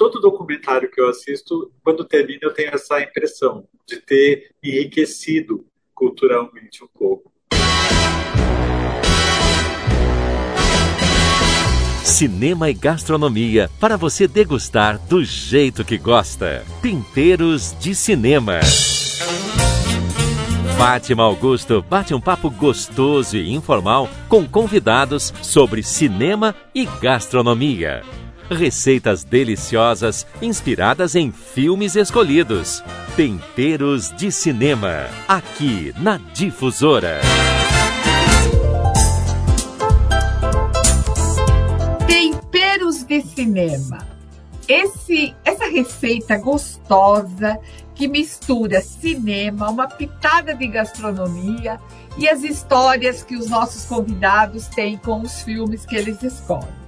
todo documentário que eu assisto, quando termina, eu tenho essa impressão de ter enriquecido culturalmente um pouco. Cinema e gastronomia para você degustar do jeito que gosta. Temperos de cinema. Fátima Augusto bate um papo gostoso e informal com convidados sobre cinema e gastronomia. Receitas deliciosas inspiradas em filmes escolhidos. Temperos de cinema, aqui na Difusora. Temperos de cinema. Esse, essa receita gostosa que mistura cinema, uma pitada de gastronomia e as histórias que os nossos convidados têm com os filmes que eles escolhem.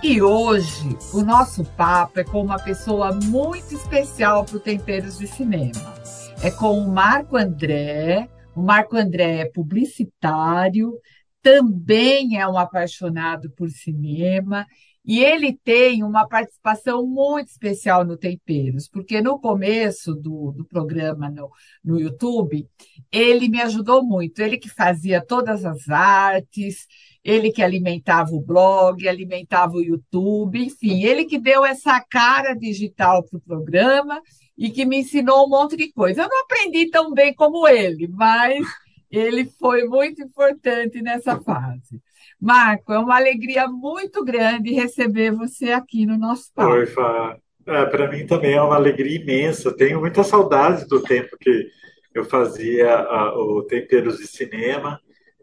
E hoje o nosso papo é com uma pessoa muito especial para o Temperos de Cinema. É com o Marco André. O Marco André é publicitário, também é um apaixonado por cinema e ele tem uma participação muito especial no Temperos, porque no começo do, do programa no, no YouTube, ele me ajudou muito. Ele que fazia todas as artes, ele que alimentava o blog, alimentava o YouTube, enfim, ele que deu essa cara digital para o programa e que me ensinou um monte de coisa. Eu não aprendi tão bem como ele, mas ele foi muito importante nessa fase. Marco, é uma alegria muito grande receber você aqui no nosso papo. Oi, Fá. É, Para mim também é uma alegria imensa. Tenho muita saudade do tempo que eu fazia a, o Temperos de Cinema,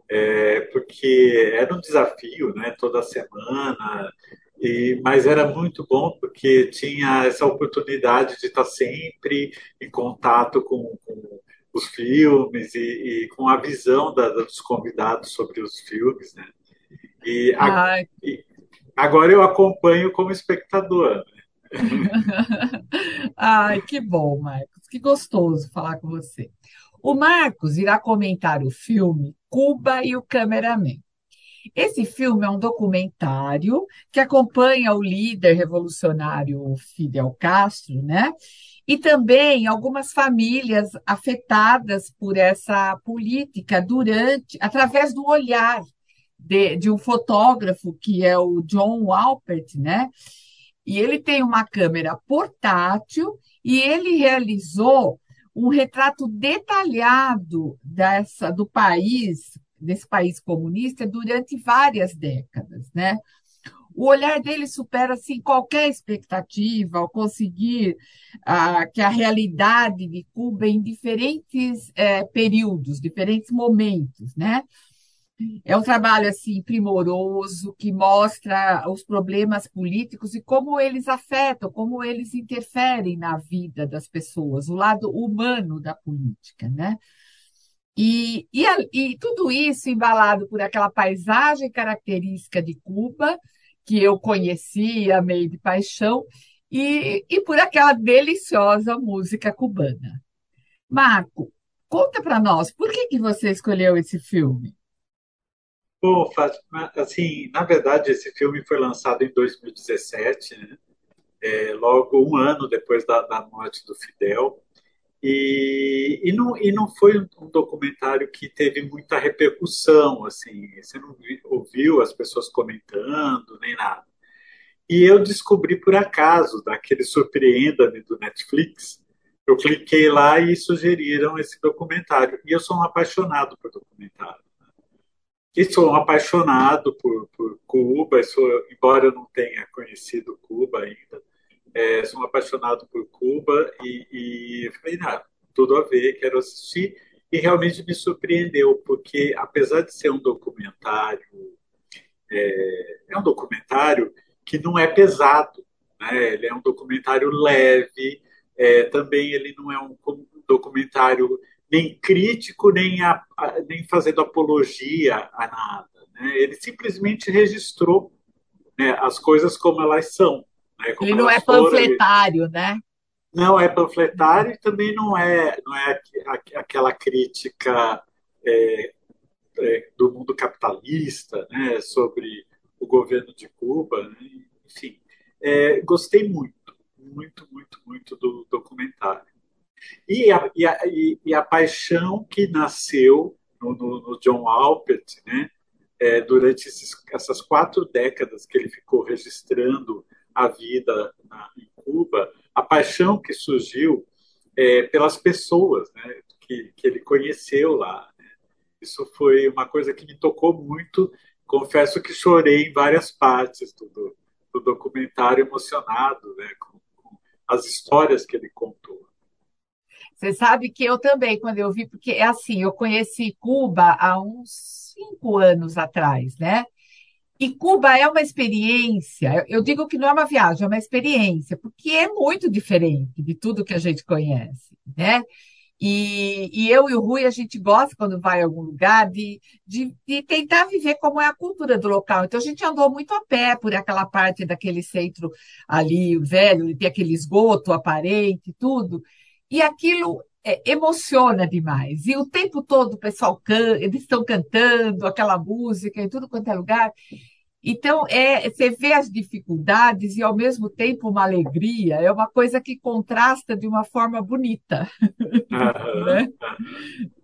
é, porque era um desafio, né? Toda semana. E, mas era muito bom porque tinha essa oportunidade de estar sempre em contato com, com os filmes e, e, com a visão da, dos convidados sobre os filmes, né? E, a, e agora eu acompanho como espectador. Né? Ai, que bom, Marcos. Que gostoso falar com você. O Marcos irá comentar o filme Cuba e o Cameraman. Esse filme é um documentário que acompanha o líder revolucionário Fidel Castro, né? E também algumas famílias afetadas por essa política durante, através do olhar de, de um fotógrafo que é o John Alpert, né? E ele tem uma câmera portátil e ele realizou um retrato detalhado dessa do país, desse país comunista durante várias décadas, né? O olhar dele supera assim qualquer expectativa ao conseguir ah, que a realidade de Cuba em diferentes eh, períodos, diferentes momentos, né? É um trabalho assim primoroso que mostra os problemas políticos e como eles afetam, como eles interferem na vida das pessoas, o lado humano da política, né? E, e, e tudo isso embalado por aquela paisagem característica de Cuba, que eu conheci, amei de paixão, e, e por aquela deliciosa música cubana. Marco, conta para nós, por que, que você escolheu esse filme? Bom, Fátima, assim, na verdade, esse filme foi lançado em 2017, né? É, logo um ano depois da, da morte do Fidel. E, e, não, e não foi um documentário que teve muita repercussão, assim, você não ouviu as pessoas comentando, nem nada. E eu descobri por acaso, daquele Surpreenda-me do Netflix, eu cliquei lá e sugeriram esse documentário. E eu sou um apaixonado por documentário. E sou um apaixonado por, por Cuba, sou, embora eu não tenha conhecido Cuba ainda, é, sou um apaixonado por Cuba e, e falei, não, tudo a ver, quero assistir. E realmente me surpreendeu, porque apesar de ser um documentário, é, é um documentário que não é pesado, né? ele é um documentário leve, é, também ele não é um documentário nem crítico, nem, a, nem fazendo apologia a nada. Né? Ele simplesmente registrou né, as coisas como elas são. Né? Como ele não é panfletário, foram. né? Não é panfletário e também não é, não é aquela crítica é, é, do mundo capitalista né, sobre o governo de Cuba. Né? Enfim, é, gostei muito. muito, muito, muito do documentário. E a, e a, e a paixão que nasceu no, no, no John Alpert, né? É, durante esses, essas quatro décadas que ele ficou registrando a vida na, em Cuba, a paixão que surgiu é, pelas pessoas né, que, que ele conheceu lá. Né? Isso foi uma coisa que me tocou muito. Confesso que chorei em várias partes do, do, do documentário, emocionado né, com, com as histórias que ele contou. Você sabe que eu também, quando eu vi, porque é assim, eu conheci Cuba há uns cinco anos atrás, né? E Cuba é uma experiência, eu digo que não é uma viagem, é uma experiência, porque é muito diferente de tudo que a gente conhece, né? E, e eu e o Rui, a gente gosta, quando vai a algum lugar, de, de, de, tentar viver como é a cultura do local. Então, a gente andou muito a pé por aquela parte daquele centro ali, velho, tem aquele esgoto aparente, tudo. E aquilo é, emociona demais. E o tempo todo o pessoal canta, eles estão cantando aquela música em tudo quanto é lugar. Então, é, você vê as dificuldades e, ao mesmo tempo, uma alegria. É uma coisa que contrasta de uma forma bonita. né?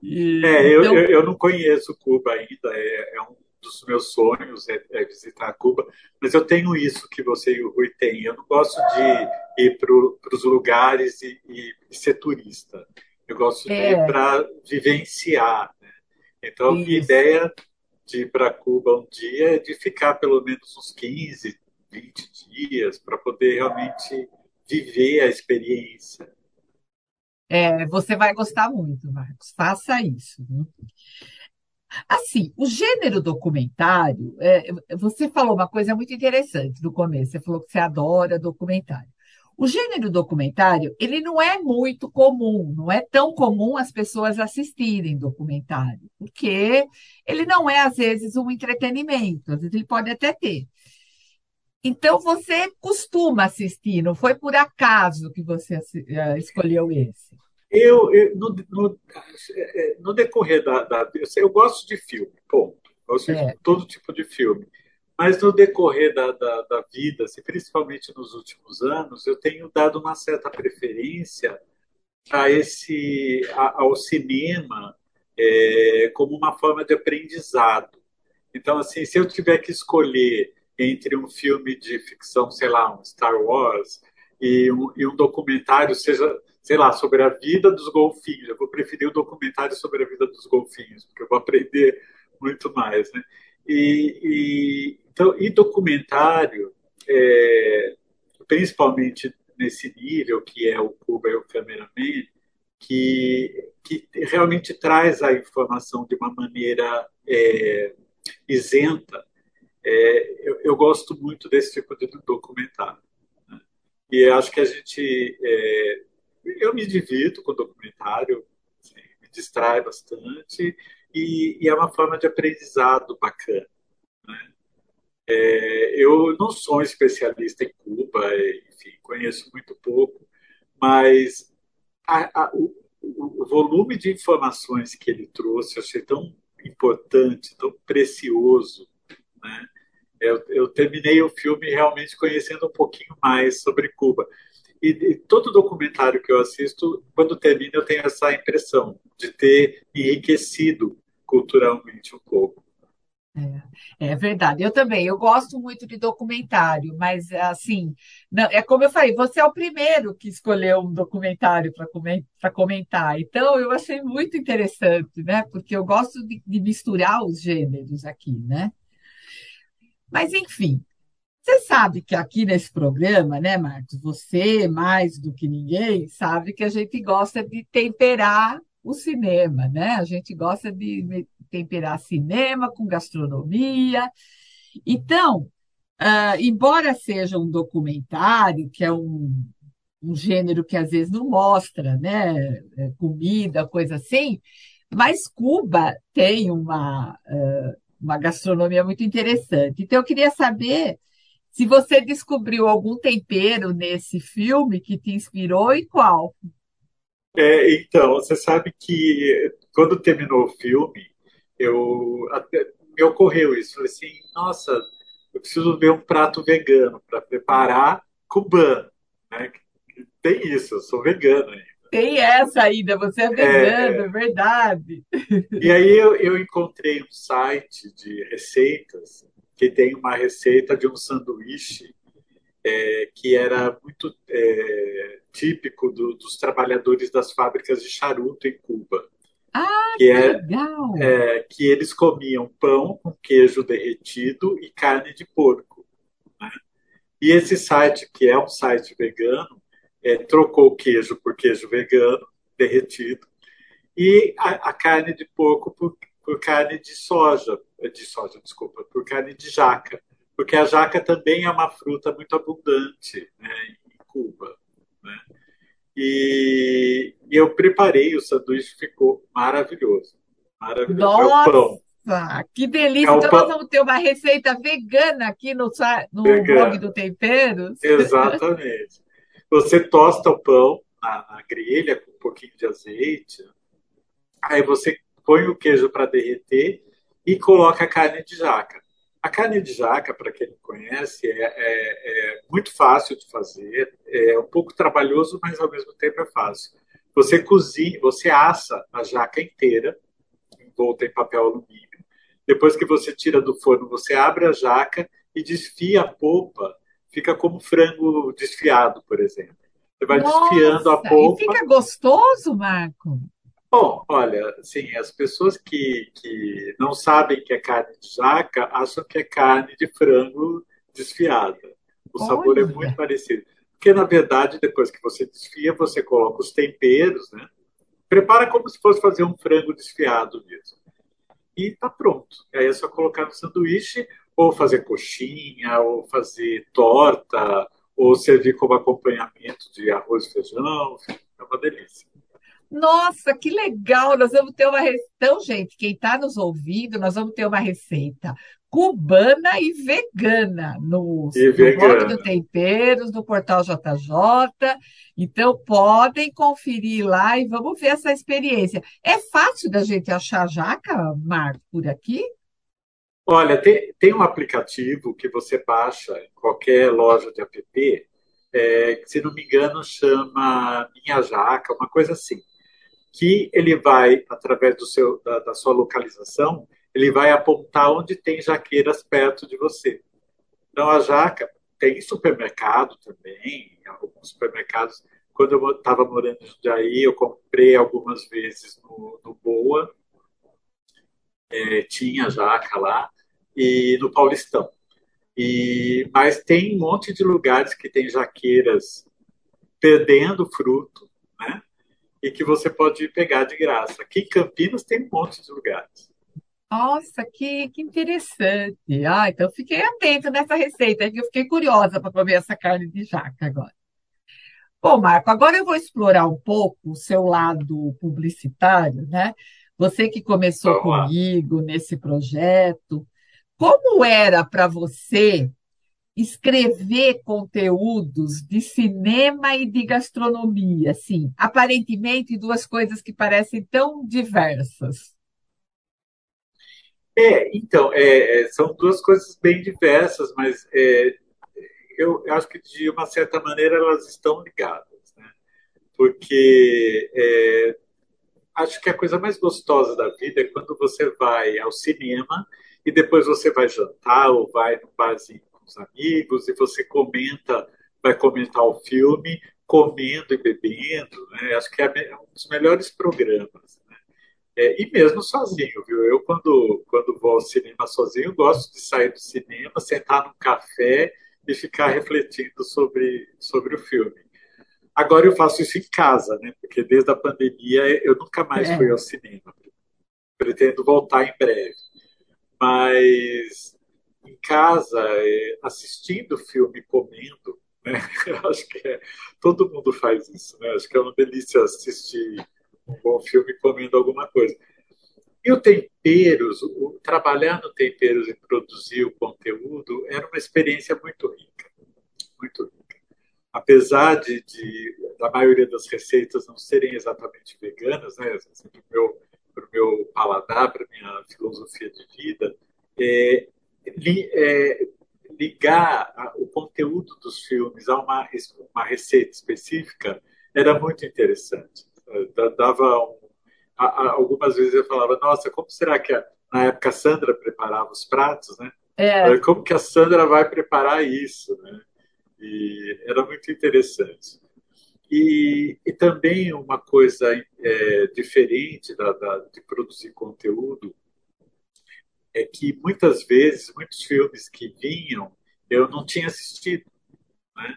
E, é, então... eu, eu, não conheço Cuba ainda. É, é um dos meus sonhos é, é, visitar Cuba, mas eu tenho isso que você e o Rui têm. Eu não gosto de ir para os lugares e, e, e, ser turista. Eu gosto de é. ir para vivenciar. Né? Então, a minha ideia de ir para Cuba um dia é de ficar pelo menos uns 15, 20 dias para poder realmente viver a experiência. É, você vai gostar muito, Marcos. Faça isso. Viu? Assim, o gênero documentário, é, você falou uma coisa muito interessante no começo, você falou que você adora documentário. O gênero documentário, ele não é muito comum, não é tão comum as pessoas assistirem documentário, porque ele não é, às vezes, um entretenimento, às vezes ele pode até ter. Então, você costuma assistir, não foi por acaso que você eh, escolheu esse? Eu, eu no, no, no, decorrer da, da eu, eu, gosto de filme, ponto. Gosto é. de todo tipo de filme. Mas no decorrer da, da, da vida, assim, principalmente nos últimos anos, eu tenho dado uma certa preferência a esse, a, ao cinema é, como uma forma de aprendizado. Então, assim, se eu tiver que escolher entre um filme de ficção, sei lá, um Star Wars, e um, e um documentário, seja sei lá, sobre a vida dos golfinhos. Eu vou preferir o documentário sobre a vida dos golfinhos, porque eu vou aprender muito mais, né? E, e então, e documentário, é, principalmente nesse nível que é o Cuba e o Cameraman, que, que realmente traz a informação de uma maneira é, isenta. É, eu, eu, gosto muito desse tipo de documentário. Né? E acho que a gente é, eu me divirto com o documentário, assim, me distrai bastante e, e, é uma forma de aprendizado bacana. Né? É, eu não sou um especialista em Cuba, enfim, conheço muito pouco, mas a, a, o, o, volume de informações que ele trouxe eu achei tão importante, tão precioso, né? Eu, eu, terminei o filme realmente conhecendo um pouquinho mais sobre Cuba. E, e, todo documentário que eu assisto, quando termina, eu tenho essa impressão de ter enriquecido culturalmente um pouco. É, é, verdade, eu também. Eu gosto muito de documentário, mas assim, não, é como eu falei, você é o primeiro que escolheu um documentário para comentar. Então, eu achei muito interessante, né? Porque eu gosto de, de misturar os gêneros aqui, né? Mas, enfim, você sabe que aqui nesse programa, né, Marcos, você, mais do que ninguém, sabe que a gente gosta de temperar o cinema, né? A gente gosta de temperar cinema com gastronomia. Então, uh, embora seja um documentário, que é um, um gênero que às vezes não mostra, né, é, comida, coisa assim, mas Cuba tem uma, uh, uma gastronomia muito interessante. Então, eu queria saber se você descobriu algum tempero nesse filme que te inspirou e qual? É, então, você sabe que quando terminou o filme, eu até, me ocorreu isso. Falei assim, nossa, eu preciso ver um prato vegano para preparar cubano, né? Tem isso, eu sou vegano ainda. Tem essa ainda, você é vegano, é, é verdade. E aí eu, eu encontrei um site de receitas que tem uma receita de um sanduíche é, que era muito é, típico do, dos trabalhadores das fábricas de charuto em Cuba. Ah, que, é, legal! É, que eles comiam pão com queijo derretido e carne de porco. Né? E esse site, que é um site vegano, é, trocou o queijo por queijo vegano derretido e a, a carne de porco por, por, carne de soja, de soja, desculpa, por carne de jaca, porque a jaca também é uma fruta muito abundante né, em Cuba. Né? E, e, eu preparei o sanduíche, ficou maravilhoso. Maravilhoso. Nossa, é o pão. que delícia! É então pão. nós vamos ter uma receita vegana aqui no, no blog do Temperos. Exatamente. Você tosta o pão na, na grelha com um pouquinho de azeite. Aí você põe o queijo para derreter e coloca a carne de jaca. A carne de jaca, para quem não conhece, é, é, é, muito fácil de fazer, é um pouco trabalhoso, mas ao mesmo tempo é fácil. Você cozinha, você assa a jaca inteira, envolta em papel alumínio. Depois que você tira do forno, você abre a jaca e desfia a polpa, fica como frango desfiado, por exemplo. Você vai Nossa, desfiando a polpa. E fica gostoso, Marco? Bom, olha, sim, as pessoas que, que não sabem que é carne de jaca acham que é carne de frango desfiada. O sabor é muito parecido. Porque, na verdade, depois que você desfia, você coloca os temperos, né? Prepara como se fosse fazer um frango desfiado mesmo. E tá pronto. Aí é só colocar no sanduíche, ou fazer coxinha, ou fazer torta, ou servir como acompanhamento de arroz e feijão. É uma delícia. Nossa, que legal! Nós vamos ter uma receita. Então, gente, quem está nos ouvindo, nós vamos ter uma receita cubana e vegana no, e no vegana. blog do Temperos, no portal JJ. Então, podem conferir lá e vamos ver essa experiência. É fácil da gente achar jaca, Marco, por aqui? Olha, tem, tem um aplicativo que você baixa em qualquer loja de app, é, que, se não me engano, chama Minha Jaca, uma coisa assim que ele vai, através do seu, da, da sua localização, ele vai apontar onde tem jaqueiras perto de você. Então, a jaca tem supermercado também, alguns supermercados. Quando eu estava morando em Jundiaí, eu comprei algumas vezes no, no Boa, é, tinha jaca lá, e no Paulistão. E, mas tem um monte de lugares que tem jaqueiras perdendo fruto? E que você pode pegar de graça. Aqui em Campinas tem um monte de lugares. Nossa, que, que interessante. Ah, então fiquei atento nessa receita, que eu fiquei curiosa para comer essa carne de jaca agora. Bom, Marco, agora eu vou explorar um pouco o seu lado publicitário, né? Você que começou comigo nesse projeto, como era para você escrever conteúdos de cinema e de gastronomia, assim, aparentemente duas coisas que parecem tão diversas. É, então, é, é são duas coisas bem diversas, mas é, eu, acho que de uma certa maneira elas estão ligadas, né? Porque é, acho que a coisa mais gostosa da vida é quando você vai ao cinema e depois você vai jantar ou vai no barzinho os amigos e você comenta, vai comentar o filme comendo e bebendo, né? Acho que é, é um dos melhores programas. Né? É, e mesmo sozinho, viu? Eu, quando, quando vou ao cinema sozinho, gosto de sair do cinema, sentar num café e ficar refletindo sobre, sobre o filme. Agora eu faço isso em casa, né? Porque desde a pandemia eu nunca mais é. fui ao cinema. Pretendo voltar em breve. Mas em casa, é, assistindo filme, comendo. Né? Acho que é, todo mundo faz isso. Né? Acho que é uma delícia assistir um bom filme comendo alguma coisa. E o Temperos, o, trabalhar no Temperos e produzir o conteúdo era uma experiência muito rica. Muito rica. Apesar de, de da maioria das receitas não serem exatamente veganas, né? Assim, para o meu, meu paladar, para minha filosofia de vida, é, li, é, ligar o conteúdo dos filmes a uma, uma receita específica era muito interessante. Dava um, algumas vezes eu falava, nossa, como será que a, na época a Sandra preparava os pratos, né? É. Como que a Sandra vai preparar isso, né? E era muito interessante. E, e também uma coisa é, diferente da, da, de produzir conteúdo é que muitas vezes, muitos filmes que vinham, eu não tinha assistido. Né?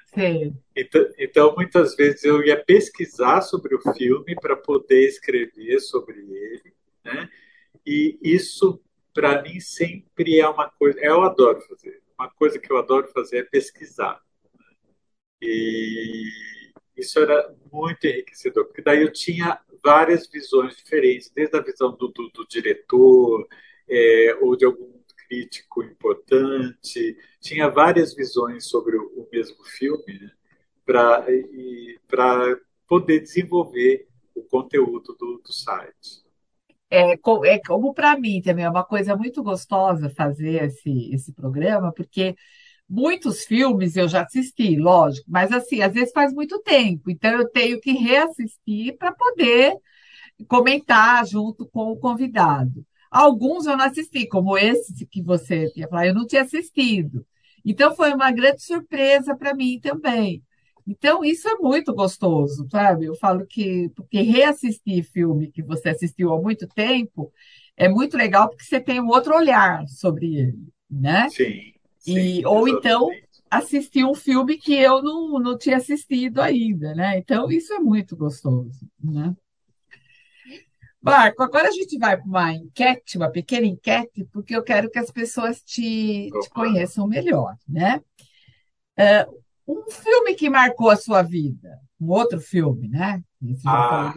Então, então, muitas vezes eu ia pesquisar sobre o filme para poder escrever sobre ele, né? E isso, para mim, sempre é uma coisa. Eu adoro fazer. Uma coisa que eu adoro fazer é pesquisar. E isso era muito enriquecedor, porque daí eu tinha várias visões diferentes, desde a visão do, do, do diretor, é, ou de algum crítico importante. Tinha várias visões sobre o, mesmo filme né? para poder desenvolver o conteúdo do, do site. É, é como para mim também é uma coisa muito gostosa fazer esse, esse programa, porque muitos filmes eu já assisti, lógico, mas assim, às vezes faz muito tempo, então eu tenho que reassistir para poder comentar junto com o convidado. Alguns eu não assisti, como esse que você ia falar, eu não tinha assistido. Então foi uma grande surpresa para mim também. Então isso é muito gostoso, sabe? Eu falo que porque reassistir filme que você assistiu há muito tempo é muito legal porque você tem um outro olhar sobre ele, né? Sim. sim e, ou então assistir um filme que eu não, não tinha assistido ainda, né? Então isso é muito gostoso, né? Marco, agora a gente vai para uma enquete, uma pequena enquete, porque eu quero que as pessoas te, te conheçam melhor, né? Uh, um filme que marcou a sua vida, um outro filme, né? Ah,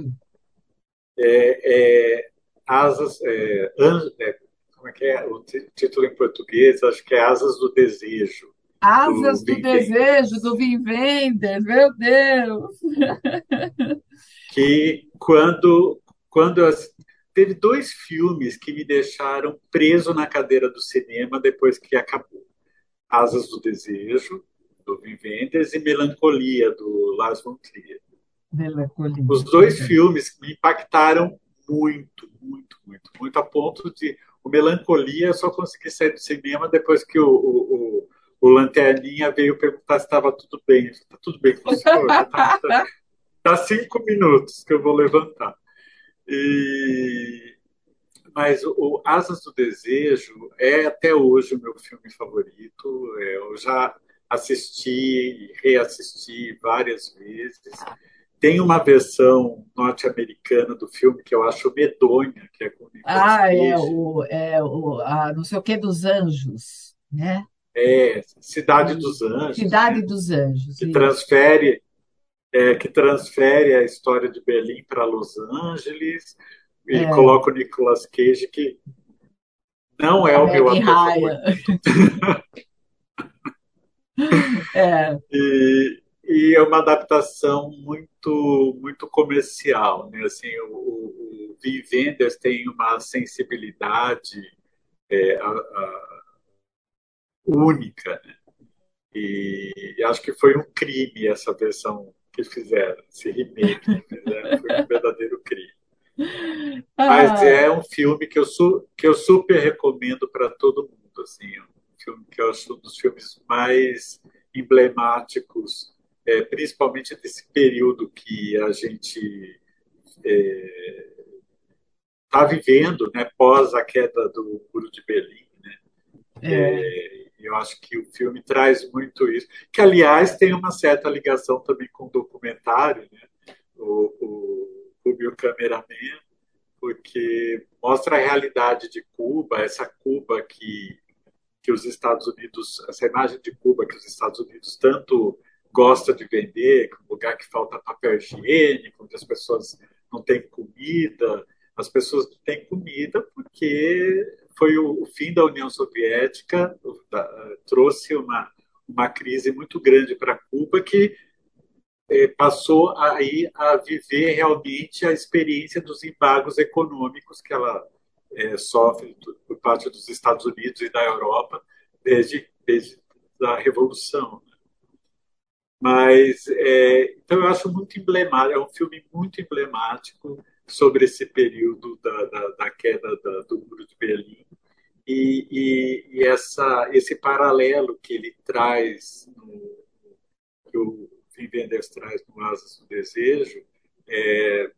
é, é, Asas, é, é, como é que é o título em português? Acho que é Asas do Desejo. Asas do, do Desejo, do Vim Wenders, meu Deus! Que quando, quando eu, teve dois filmes que me deixaram preso na cadeira do cinema depois que acabou. Asas do Desejo, do Wim Wenders, e Melancolia, do Lars von Trier. Melancolia. Os dois filmes me impactaram muito, muito, muito, muito, a ponto de o Melancolia só consegui sair do cinema depois que o, o, o, o Lanterninha veio perguntar se estava tudo bem. Está tudo bem com o senhor? Está tá cinco minutos que eu vou levantar. E, mas o Asas do Desejo é até hoje o meu filme favorito. É, eu já assisti, reassisti várias vezes. Tem uma versão norte-americana do filme que eu acho medonha, que é com Ah, é o, é o a, não sei o que dos anjos, né? É, Cidade dos Anjos. Cidade né? dos Anjos. Que isso. transfere é, que transfere a história de Berlim para Los Angeles e é. coloca o Nicolas Cage, que não é, é o meu ator é. E, e, é uma adaptação muito muito comercial, né? Assim, o, o, o Wenders tem uma sensibilidade é, a, a, única, né? E acho que foi um crime essa versão que fizeram, esse remake que fizeram, foi um verdadeiro crime. Mas ah. é um filme que eu, su que eu super recomendo para todo mundo. Assim, um filme que eu acho um dos filmes mais emblemáticos, é, principalmente desse período que a gente está é, tá vivendo, né, pós a queda do Muro de Berlim. Né? É. é eu acho que o filme traz muito isso, que aliás tem uma certa ligação também com o documentário, né? o, o, o meu cameraman, porque mostra a realidade de Cuba, essa Cuba que, que os Estados Unidos, essa imagem de Cuba que os Estados Unidos tanto gosta de vender, um lugar que falta papel higiênico, onde as pessoas não têm comida, as pessoas não têm comida porque foi o, o fim da União Soviética, da, trouxe uma, uma crise muito grande para Cuba que eh, passou aí a viver realmente a experiência dos embargos econômicos que ela eh, sofre por parte dos Estados Unidos e da Europa desde, desde da Revolução. Mas, é, então, eu acho muito emblemático, é um filme muito emblemático sobre esse período da, da, da queda da, do Muro de Berlim e, e, e, essa, esse paralelo que ele traz, no, que o Wim Wenders traz no Asas do Desejo, é,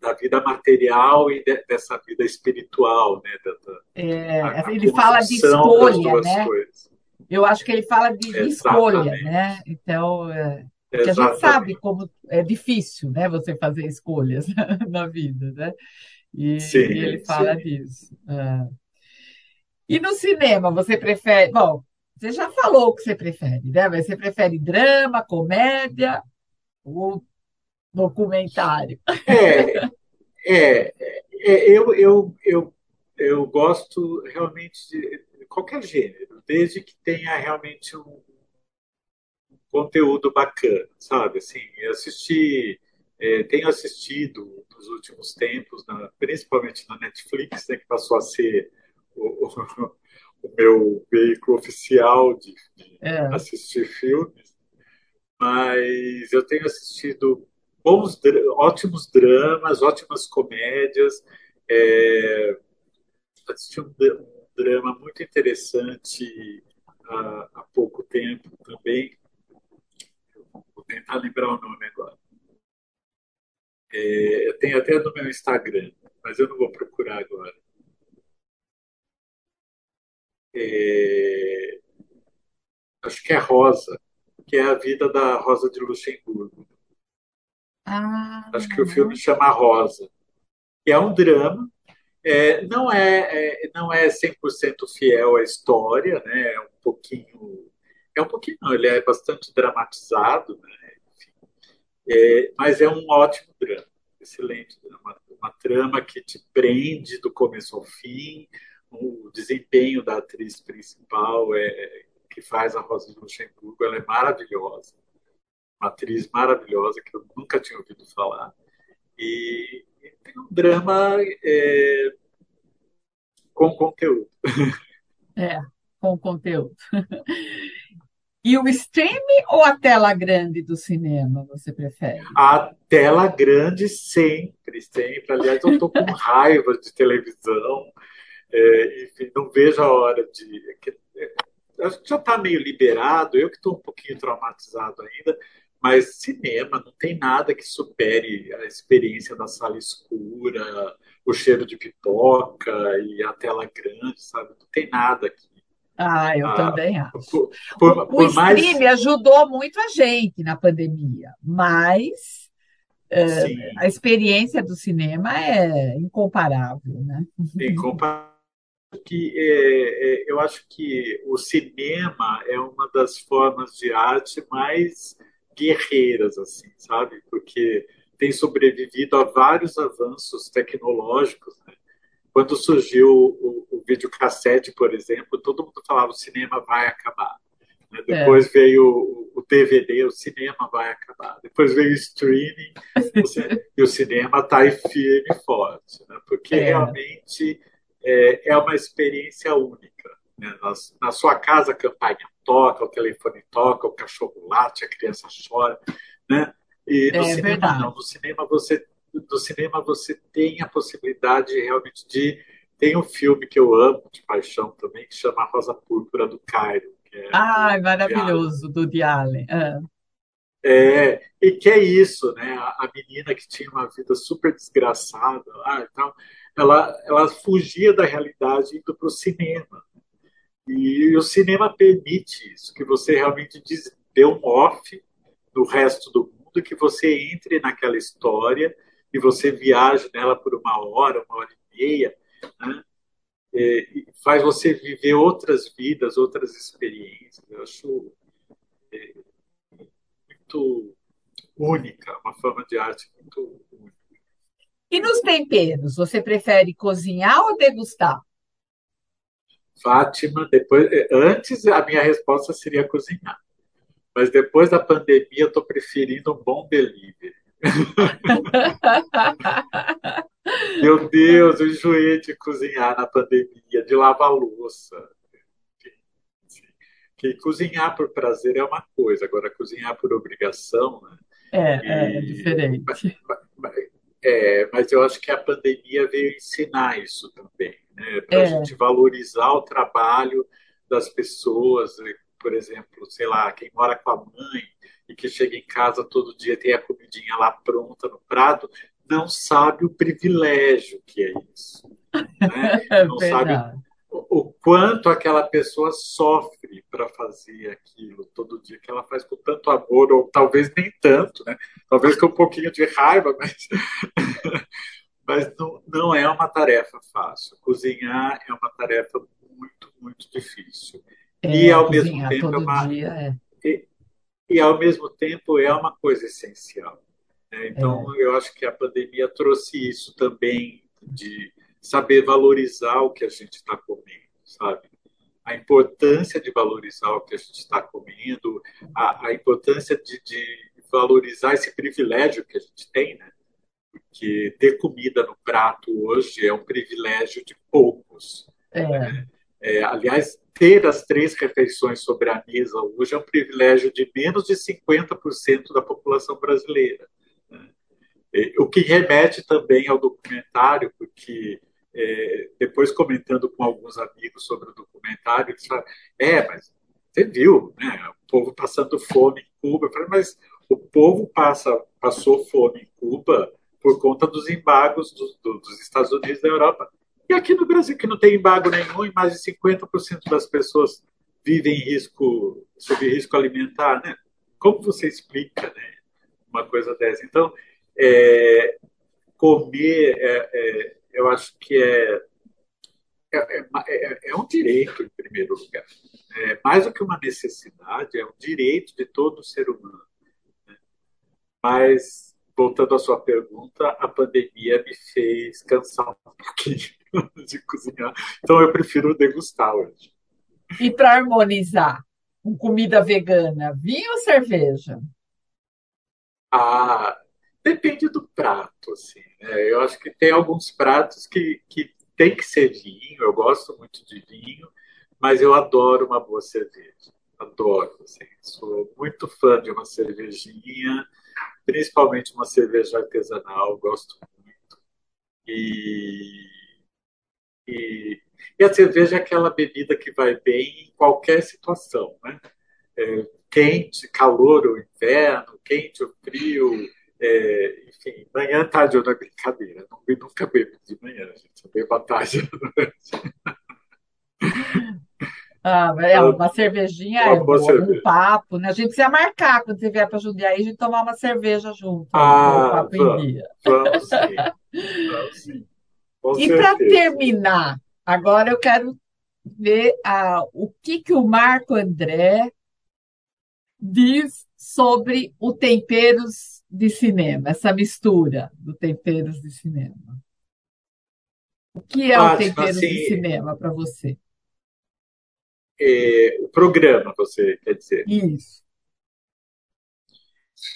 da vida material e de, dessa vida espiritual, né? Da, da, é, a, ele fala de escolha, né? Coisas. Eu acho que ele fala de, de escolha, né? Então, é, a gente sabe como é difícil, né? Você fazer escolhas na vida, né? E, sim, e ele fala sim. disso. É. E no cinema, você prefere? Bom, você já falou o que você prefere, né? Mas você prefere drama, comédia ou documentário? É, é, é eu, eu, eu, eu gosto realmente de qualquer gênero, desde que tenha realmente um conteúdo bacana, sabe? Assim, assisti, é, tenho assistido nos últimos tempos, na, principalmente na Netflix, né, que passou a ser o, o, o meu veículo oficial de, de é. assistir filmes, mas eu tenho assistido bons, ótimos dramas, ótimas comédias. É, assisti um, drama muito interessante há, há pouco tempo também. Vou tentar lembrar o nome agora. É, eu tenho até no meu Instagram, mas eu não vou procurar agora. É, acho que é Rosa, que é a vida da Rosa de Luxemburgo. Ah, acho que o filme chama Rosa. E é um drama, é, não é, é, não é 100% fiel à história, né? É um pouquinho, é um pouquinho, não, ele é bastante dramatizado, né? Enfim, é, mas é um ótimo drama, excelente drama, uma trama que te prende do começo ao fim, o desempenho da atriz principal é que faz a Rosa de Luxemburgo, ela é maravilhosa, uma atriz maravilhosa que eu nunca tinha ouvido falar e, tem um drama é, com conteúdo. É, com conteúdo. E o stream ou a tela grande do cinema, você prefere? A tela grande sempre, sempre. Aliás, eu estou com raiva de televisão. É, enfim, não vejo a hora de. É, acho que já está meio liberado, eu que estou um pouquinho traumatizado ainda, mas cinema não tem nada que supere a experiência da sala escura, o cheiro de pipoca e a tela grande, sabe? Não tem nada aqui. Ah, eu ah, também acho. Por, por, o, por o mais... stream ajudou muito a gente na pandemia, mas é, a experiência do cinema é incomparável, né? Incomparável que é, é, eu acho que o cinema é uma das formas de arte mais guerreiras, assim, sabe? Porque tem sobrevivido a vários avanços tecnológicos. Né? Quando surgiu o, o videocassete, por exemplo, todo mundo falava o cinema vai acabar. Né? É. Depois é. veio o, o, DVD, o cinema vai acabar. Depois veio o streaming e o cinema está aí firme e forte, né? porque é. realmente é, é uma experiência única. Né? Na, na, sua casa, a campainha toca, o telefone toca, o cachorro late, a criança chora. Né? E no é cinema, verdade. não. No cinema, você, no cinema, você tem a possibilidade realmente de. Tem um filme que eu amo de paixão também, que chama Rosa Púrpura do Cairo. É ah, maravilhoso, do Diale. É. É, e que é isso, né? A, menina que tinha uma vida super desgraçada, ah, então, ela, ela fugia da realidade indo para o cinema. E, e, o cinema permite isso, que você realmente dê um off no resto do mundo, que você entre naquela história e você viaje nela por uma hora, uma hora e meia, né? e faz você viver outras vidas, outras experiências. Eu acho é, muito única, uma forma de arte muito única. E nos temperos, você prefere cozinhar ou degustar? Fátima, depois, antes a minha resposta seria cozinhar. Mas depois da pandemia, eu estou preferindo um bom delivery. Meu Deus, eu enjoei de cozinhar na pandemia, de lavar louça. porque cozinhar por prazer é uma coisa, agora cozinhar por obrigação, né? É, é diferente. É, mas eu acho que a pandemia veio ensinar isso também, né? Para a É, gente valorizar o trabalho das pessoas, né? por exemplo, sei lá, quem mora com a mãe e que chega em casa todo dia tem a comidinha lá pronta no prato, não sabe o privilégio que é isso, né? é Não sabe verdade. O quanto aquela pessoa sofre para fazer aquilo todo dia, que ela faz com tanto amor, ou talvez nem tanto, né? Talvez com um pouquinho de raiva, mas, mas não, não é uma tarefa fácil. Cozinhar é uma tarefa muito, muito difícil. E, É, ao mesmo tempo, é uma, dia é, e, e, ao mesmo tempo, é uma coisa essencial. né? é, Então, eu acho que a pandemia trouxe isso também, de saber valorizar o que a gente está comendo, sabe? a importância de valorizar o que a gente está comendo, a, a importância de, de, valorizar esse privilégio que a gente tem, né? Porque ter comida no prato hoje é um privilégio de poucos. é, É, aliás, ter as três refeições sobre a mesa hoje é um privilégio de menos de 50% da população brasileira. né? O que remete também ao documentário, porque é, depois comentando com alguns amigos sobre o documentário, eles falam, é, mas você viu, né? O povo passando fome em Cuba. Eu falei, mas o povo passa, passou fome em Cuba por conta dos embargos dos, dos Estados Unidos e da Europa. E aqui no Brasil, que não tem embargo nenhum, e mais de 50% das pessoas vivem em risco, sob risco alimentar, né? Como você explica, né? Uma coisa dessa. Então, é, comer, é, é, eu acho que é, é, é, é um direito, em primeiro lugar. É, mais do que uma necessidade, é um direito de todo ser humano. Mas, voltando à sua pergunta, a pandemia me fez cansar um pouquinho de cozinhar. Então, eu prefiro degustar hoje. E para harmonizar com comida vegana, vinho ou cerveja? Ah, depende do prato, assim, né? Eu acho que tem alguns pratos que, que tem que ser vinho. Eu gosto muito de vinho, mas eu adoro uma boa cerveja. Adoro, assim. Sou muito fã de uma cervejinha, principalmente uma cerveja artesanal. Gosto muito. E, e, e a cerveja é aquela bebida que vai bem em qualquer situação, né? é, quente, calor ou inverno, quente ou frio, manhã, tarde ou é brincadeira. Não, eu nunca bebo de manhã, gente. Só bebo à tarde. Ah, é, uma cervejinha é boa boa, um cerveja. papo, né? A gente precisa marcar quando você vier para Jundiaí, a gente tomar uma cerveja junto o Ah, papo em vamos, dia. vamos sim, vamos sim, com E para terminar, agora eu quero ver ah, o que que o Marco André diz sobre o temperos de cinema, essa mistura do temperos de cinema. O que é o Fátima, temperos de assim, cinema para você? é, o programa, você quer dizer. Isso.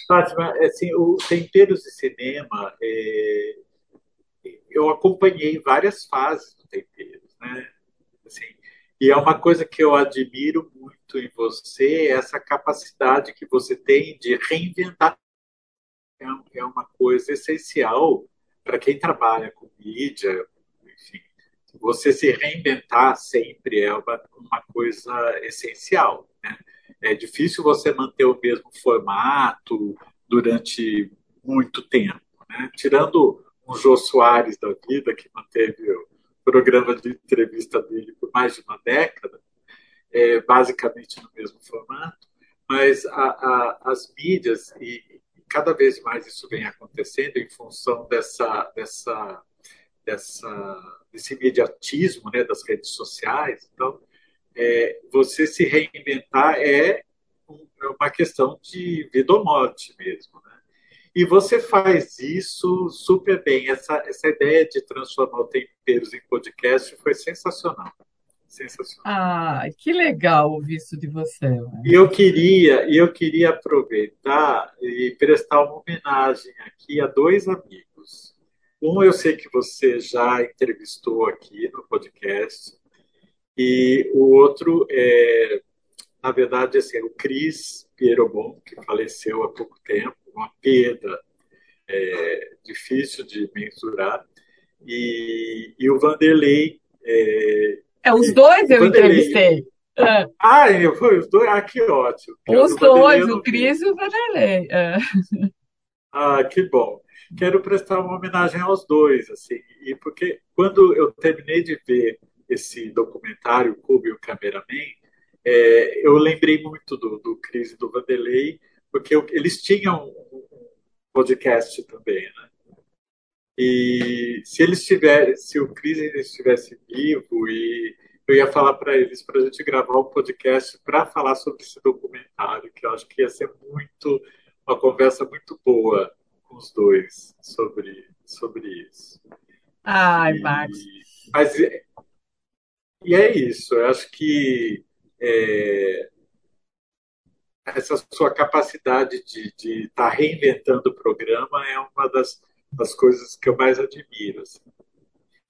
Fátima, assim, o Temperos de Cinema, é, eu acompanhei várias fases do Temperos, né? Assim, e é uma coisa que eu admiro muito em você, essa capacidade que você tem de reinventar. É, é uma coisa essencial para quem trabalha com mídia, enfim. Você se reinventar sempre é uma, uma coisa essencial, né? É difícil você manter o mesmo formato durante muito tempo, né? Tirando o Jô Soares da vida, que manteve o programa de entrevista dele por mais de uma década, é, basicamente no mesmo formato, mas a, a, as mídias, e cada vez mais isso vem acontecendo em função dessa, dessa, dessa, desse imediatismo né, das redes sociais. Então, é, você se reinventar é, é uma questão de vida ou morte mesmo. Né? E você faz isso super bem. Essa, essa ideia de transformar o Temperos em podcast foi sensacional. Sensacional. Ah, que legal ouvir isso de você, E Marco. eu queria, eu queria aproveitar e prestar uma homenagem aqui a dois amigos. Um eu sei que você já entrevistou aqui no podcast, e o outro é na verdade, assim, o Cris Pierobon, que faleceu há pouco tempo, uma perda é, difícil de mensurar, e, e o Vanderlei. É, é os dois eu entrevistei. É. Ah, eu, foi os dois? Ah, que ótimo. Os dois, o Cris e o Vanderlei. É. Ah, que bom. Quero prestar uma homenagem aos dois, assim, e porque quando eu terminei de ver esse documentário, Cuba e o Cameraman, é, eu lembrei muito do, do Cris e do Vanderlei, porque eu, eles tinham um, podcast também, né? E se eles tiverem, se o Cris ainda estivesse vivo e eu ia falar para eles para a gente gravar um podcast para falar sobre esse documentário, que eu acho que ia ser muito uma conversa muito boa com os dois sobre sobre isso. Ai, Marcos. Mas e é isso. Eu acho que é, essa sua capacidade de estar tá reinventando o programa é uma das, das coisas que eu mais admiro. Assim.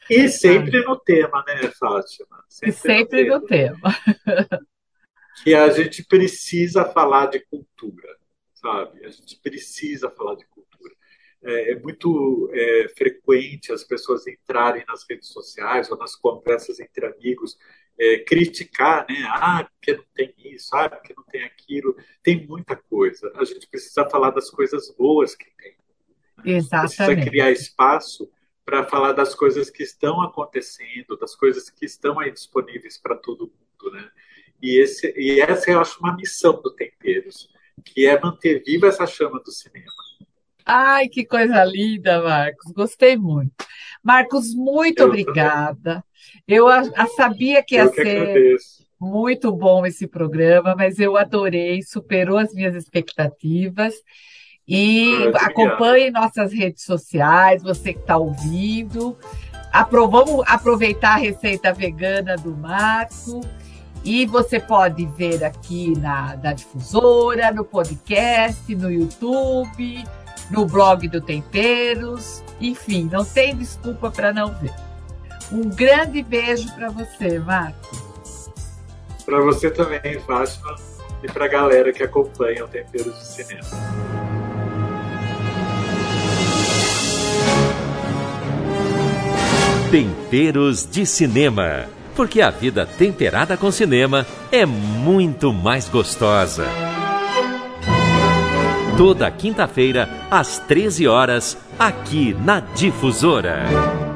E sempre no tema, né, Fátima? Sempre, sempre no, tema. No tema. que a gente precisa falar de cultura, sabe? A gente precisa falar de cultura. É, é muito é, frequente as pessoas entrarem nas redes sociais ou nas conversas entre amigos é, criticar, né? Ah, porque não tem isso, ah, porque não tem aquilo. Tem muita coisa. A gente precisa falar das coisas boas que tem. Exatamente. Precisa criar espaço para falar das coisas que estão acontecendo, das coisas que estão aí disponíveis para todo mundo, né? E, esse, e essa eu acho uma missão do Temperos, que é manter viva essa chama do cinema. Ai, que coisa linda, Marcos. Gostei muito. Marcos, muito eu obrigada. Eu a, a sabia que ia que ser muito bom esse programa, mas eu adorei, superou as minhas expectativas. E acompanhe nossas redes sociais, você que está ouvindo. Apro vamos aproveitar a receita vegana do Marco. E você pode ver aqui na, na difusora, no podcast, no YouTube, no blog do Temperos. Enfim, não tem desculpa para não ver. Um grande beijo para você, Marco. Para você também, Fátima, e para a galera que acompanha o Temperos de Cinema. Temperos de Cinema. Porque a vida temperada com cinema é muito mais gostosa. Toda quinta-feira, às 13 horas, aqui na Difusora.